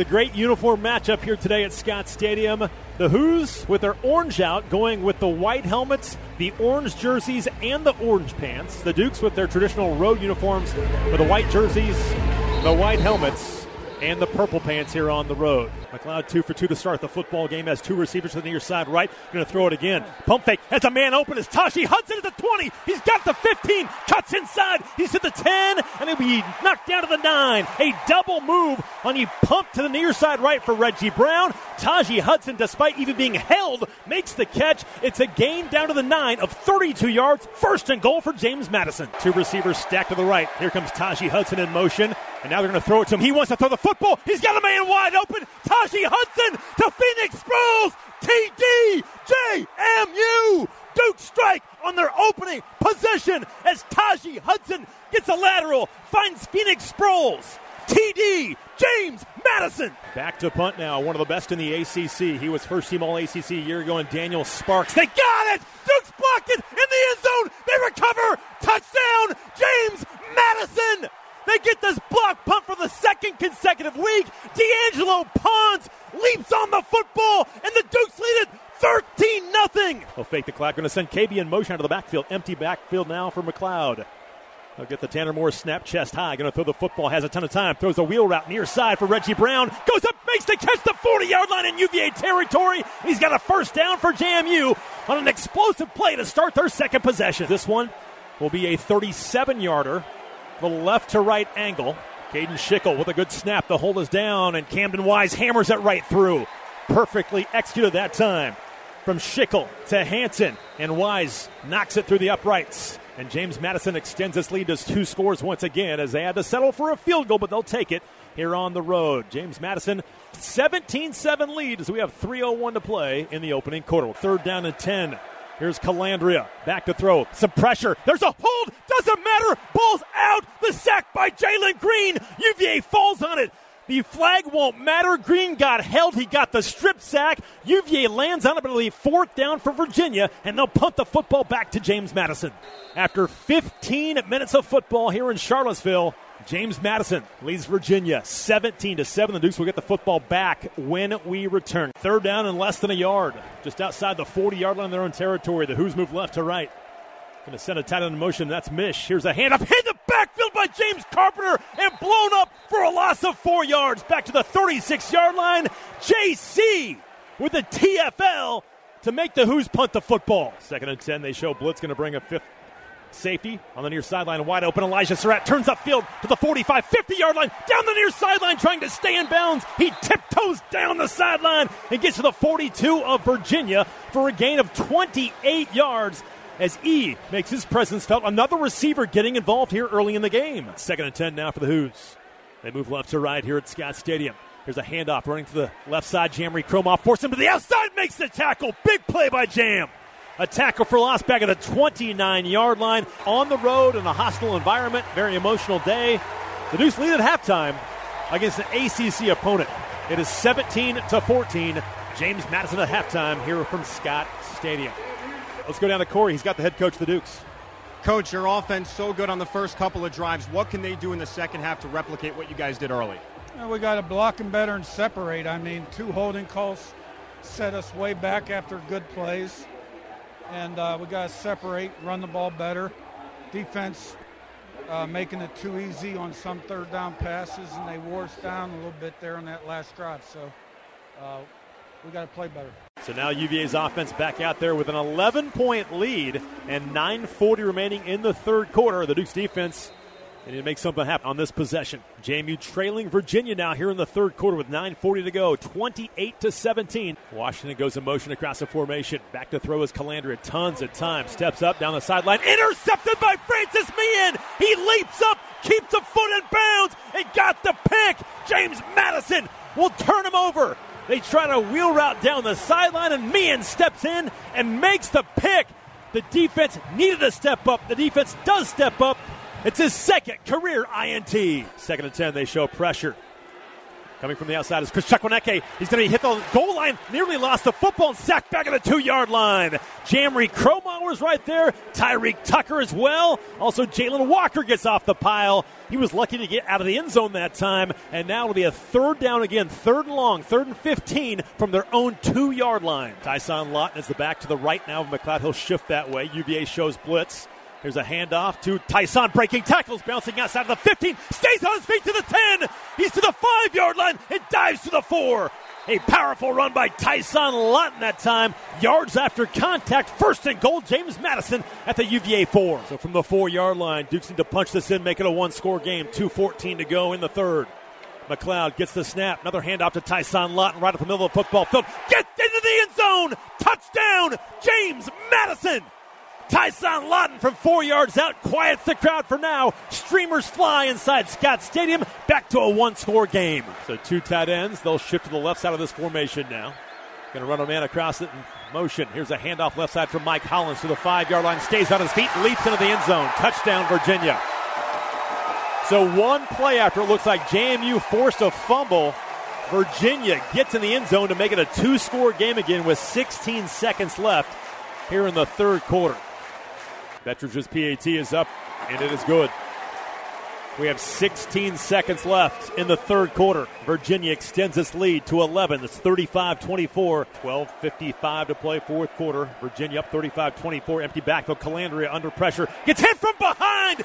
A great uniform matchup here today at Scott Stadium. The Hoos with their orange out, going with the white helmets, the orange jerseys, and the orange pants. The Dukes with their traditional road uniforms with the white jerseys, the white helmets, and the purple pants here on the road. McCloud two for two to start the football game. Has two receivers to the near side right. Going to throw it again. Pump fake. Has a man open. Is Taji Hudson at the 20. He's got the 15. Cuts inside. He's to the 10. And he'll be knocked down to the 9. A double move on he pump to the near side right for Reggie Brown. Taji Hudson, despite even being held, makes the catch. It's a gain down to the 9 of 32 yards. First and goal for James Madison. Two receivers stacked to the right. Here comes Taji Hudson in motion. And now they're going to throw it to him. He wants to throw the football. He's got a man wide open. Taji Hudson to Phoenix Sproles. TD JMU. Duke strike on their opening possession as Taji Hudson gets a lateral, finds Phoenix Sproles. TD James Madison. Back to punt now, one of the best in the ACC. He was first team All ACC a year ago, and Daniel Sparks. They got it! Duke's blocked it in the end zone. They recover. Touchdown, James Madison. They get this block punt for the second consecutive week. D'Angelo Ponds leaps on the football, and the Dukes lead it 13 nothing. They'll fake the clock. Going to send KB in motion out of the backfield. Empty backfield now for McCloud. They'll get the Tanner Moore snap chest high. Going to throw the football. Has a ton of time. Throws a wheel route near side for Reggie Brown. Goes up, makes the catch the 40 yard line in UVA territory. He's got a first down for JMU on an explosive play to start their second possession. This one will be a 37 yarder the left to right angle. Caden Schickel with a good snap. The hold is down, and Camden Wise hammers it right through. Perfectly executed that time. From Schickel to Hanson, and Wise knocks it through the uprights. And James Madison extends his lead to two scores once again as they had to settle for a field goal, but they'll take it here on the road. James Madison, 17 7 lead as we have 3.01 to play in the opening quarter. Third down and 10 Here's Colandrea. Back to throw. Some pressure. There's a hold. Doesn't matter. Ball's out. The sack by Jalen Green. UVA falls on it. The flag won't matter. Green got held. He got the strip sack. UVA lands on it, but it'll be fourth down for Virginia, and they'll punt the football back to James Madison. After 15 minutes of football here in Charlottesville, James Madison leads Virginia 17 to 7. The Dukes will get the football back when we return. Third down and less than a yard, just outside the 40 yard line in their own territory. The Hoos move left to right. Going to send a tight end in motion. That's Mish. Here's a hand up. Hit the backfield by James Carpenter and blown up for a loss of four yards. Back to the 36 yard line. JC with the TFL to make the Hoos punt the football. Second and 10. They show Blitz going to bring a fifth Safety on the near sideline, wide open. Elijah Sarratt turns upfield to the 45, 50 yard line, down the near sideline, trying to stay in bounds. He tiptoes down the sideline and gets to the 42 of Virginia for a gain of 28 yards as E makes his presence felt. Another receiver getting involved here early in the game. Second and 10 now for the Hoos. They move left to right here at Scott Stadium. Here's a handoff running to the left side. Jamree Kromah forces him to the outside, makes the tackle. Big play by Jam. A tackle for loss back at the 29 yard line on the road in a hostile environment. Very emotional day. The Dukes lead at halftime against an ACC opponent. It is 17 to 14. James Madison at halftime here from Scott Stadium. Let's go down to Corey. He's got the head coach of the Dukes. Coach, your offense so good on the first couple of drives. What can they do in the second half to replicate what you guys did early? Well, we got to block them better and separate. I mean, two holding calls set us way back after good plays and uh, we got to separate, run the ball better. Defense uh, making it too easy on some third down passes, and they wore us down a little bit there on that last drive. So uh, we got to play better. So now UVA's offense back out there with an 11 point lead and 9.40 remaining in the third quarter. The Duke's defense they need to make something happen on this possession. JMU trailing Virginia now here in the third quarter with 9:40 to go, 28 to 17. Washington goes in motion across the formation. Back to throw is Colandrea. Tons of time. Steps up down the sideline. Intercepted by Francis Meehan. He leaps up, keeps a foot in bounds, and got the pick. James Madison will turn him over. They try to wheel route down the sideline, and Meehan steps in and makes the pick. The defense needed to step up. The defense does step up. It's his second career INT. Second and 10, they show pressure. Coming from the outside is Chris Chukwuneke. He's going to hit the goal line. Nearly lost the football and sacked back at the two yard line. Jamree Kromah is right there. Tyreek Tucker as well. Also, Jalen Walker gets off the pile. He was lucky to get out of the end zone that time. And now it'll be a third down again, third and long, third and 15 from their own two yard line. Tyson Lawton is the back to the right now of McCloud. He'll shift that way. UVA shows blitz. Here's a handoff to Tyson breaking tackles, bouncing outside of the 15, stays on his feet to the 10. He's to the five yard line and dives to the four. A powerful run by Tyson Lawton that time. Yards after contact. First and goal, James Madison at the UVA four. So from the four yard line, Dukes need to punch this in, make it a one score game. 2.14 to go in the third. McCloud gets the snap. Another handoff to Tyson Lawton right up the middle of the football field. Gets into the end zone. Touchdown, James Madison. Tyson Lawton from four yards out quiets the crowd for now. Streamers fly inside Scott Stadium. Back to a one score game. So two tight ends. They'll shift to the left side of this formation now. Going to run a man across it in motion. Here's a handoff left side from Mike Hollins to the five yard line. Stays on his feet, leaps into the end zone. Touchdown, Virginia. So one play after it looks like JMU forced a fumble. Virginia gets in the end zone to make it a two score game again with 16 seconds left here in the third quarter. Bettridge's PAT is up, and it is good. We have 16 seconds left in the third quarter. Virginia extends its lead to 11. It's 35 24. 12.55 to play, fourth quarter. Virginia up 35 24. Empty backfield. Colandrea under pressure. Gets hit from behind.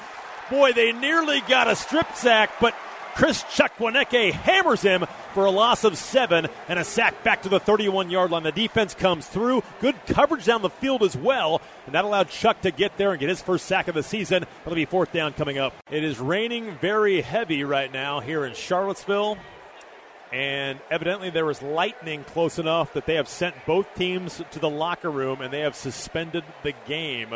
Boy, they nearly got a strip sack, but Chris Chukwuneke hammers him for a loss of seven and a sack back to the 31 yard line. The defense comes through. Good coverage down the field as well. And that allowed Chuck to get there and get his first sack of the season. It'll be fourth down coming up. It is raining very heavy right now here in Charlottesville. And evidently, there was lightning close enough that they have sent both teams to the locker room and they have suspended the game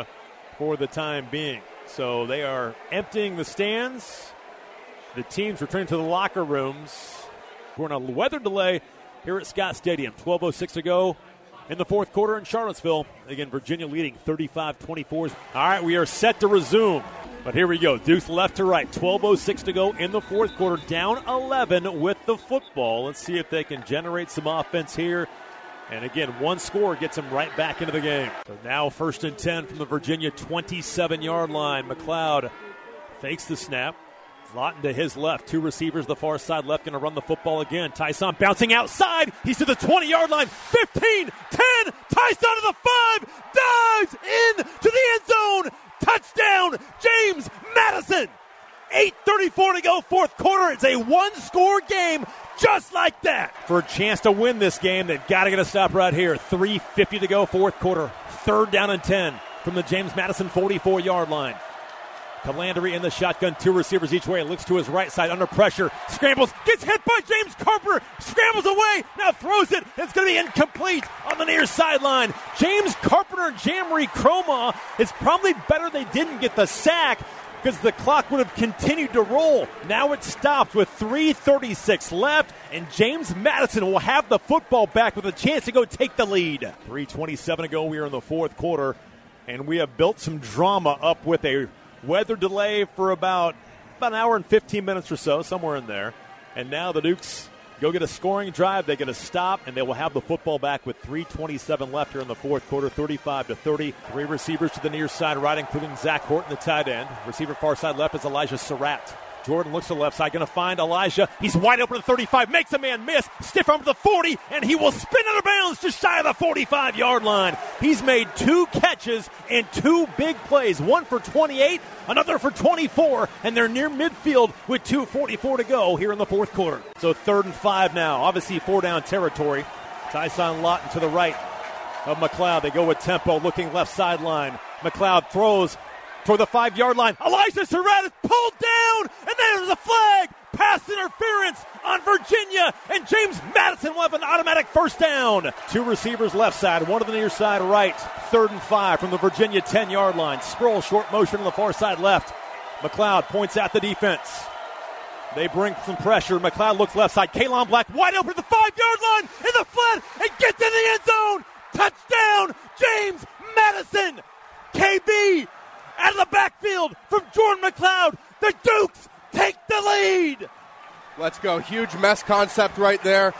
for the time being. So they are emptying the stands the teams returning to the locker rooms. We're in a weather delay here at Scott Stadium. 12.06 to go in the fourth quarter in Charlottesville. Again, Virginia leading 35 24. All right, we are set to resume. But here we go. Deuce left to right. 12.06 to go in the fourth quarter. Down 11 with the football. Let's see if they can generate some offense here. And again, one score gets them right back into the game. So now first and 10 from the Virginia 27 yard line. McCloud fakes the snap. Lawton to his left. Two receivers, the far side left, going to run the football again. Tyson bouncing outside. He's to the 20 yard line. 15, 10. Tyson to the five. Dives in to the end zone. Touchdown, James Madison. 8.34 to go, fourth quarter. It's a one score game just like that. For a chance to win this game, they've got to get a stop right here. 3.50 to go, fourth quarter. Third down and 10 from the James Madison 44 yard line. Colandrea in the shotgun, two receivers each way. Looks to his right side under pressure. Scrambles, gets hit by James Carpenter. Scrambles away, now throws it. It's going to be incomplete on the near sideline. James Carpenter and Jamree Kromah. It's probably better they didn't get the sack because the clock would have continued to roll. Now it stopped with 3.36 left, and James Madison will have the football back with a chance to go take the lead. 3.27 to go. We are in the fourth quarter, and we have built some drama up with a Weather delay for about about an hour and 15 minutes or so, somewhere in there. And now the Dukes go get a scoring drive. They get a stop, and they will have the football back with 3:27 left here in the fourth quarter, 35 to 30. Three receivers to the near side, right, including Zach Horton, the tight end. Receiver far side left is Elijah Sarratt. Jordan looks to the left side, going to find Elijah. He's wide open at 35, makes a man miss. Stiff arm to the 40, and he will spin out of bounds just shy of the 45 yard line. He's made two catches and two big plays one for 28, another for 24, and they're near midfield with 2.44 to go here in the fourth quarter. So third and five now. Obviously, four down territory. Tyson Lawton to the right of McCloud. They go with tempo, looking left sideline. McCloud throws toward the five yard line. Elijah Sarratt is pulled down, and there's a flag. Pass interference on Virginia, and James Madison will have an automatic first down. Two receivers left side, one to the near side right. Third and five from the Virginia 10 yard line. Sproles short motion on the far side left. McCloud points out the defense. They bring some pressure. McCloud looks left side. Kaelon Black wide open at the five yard line in the flat and gets in the end zone. Touchdown, James Madison. KB out of the backfield from Jordan McCloud. The Dukes take the lead. Let's go. Huge mess concept right there.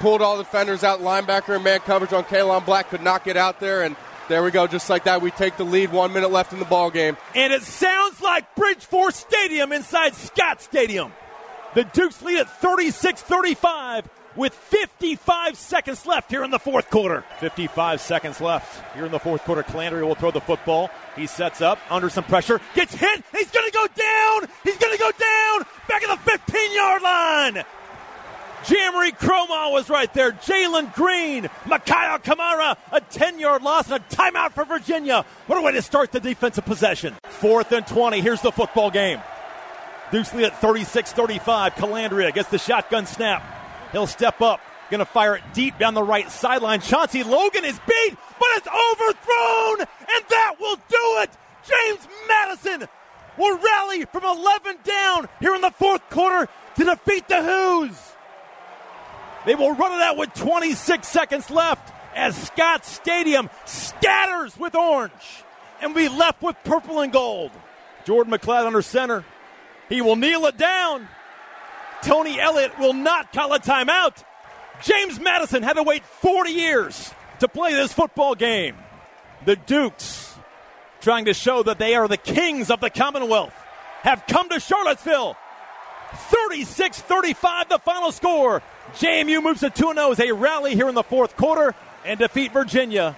Pulled all the defenders out, linebacker and man coverage on Kaelon Black could not get out there, and there we go. Just like that, we take the lead. One minute left in the ball game. And it sounds like Bridgeforth Stadium inside Scott Stadium. The Dukes lead at 36 35 with 55 seconds left here in the fourth quarter. 55 seconds left here in the fourth quarter. Colandrea will throw the football. He sets up under some pressure, gets hit. He's going to go down. He's going to go down back at the 15 yard line. Jamree Kromah was right there. Jalen Green, Micaiah Kamara, a 10 yard loss and a timeout for Virginia. What a way to start the defensive possession. Fourth and 20. Here's the football game. Dukes lead at 36 35. Colandrea gets the shotgun snap. He'll step up. Going to fire it deep down the right sideline. Chauncey Logan is beat, but it's overthrown, and that will do it. James Madison will rally from 11 down here in the fourth quarter to defeat the Hoos. They will run it out with 26 seconds left as Scott Stadium scatters with orange and we left with purple and gold. Jordan McCloud under center. He will kneel it down. Tony Elliott will not call a timeout. James Madison had to wait 40 years to play this football game. The Dukes, trying to show that they are the kings of the Commonwealth, have come to Charlottesville. 36 35, the final score. JMU moves to 2 0 as they rally here in the fourth quarter and defeat Virginia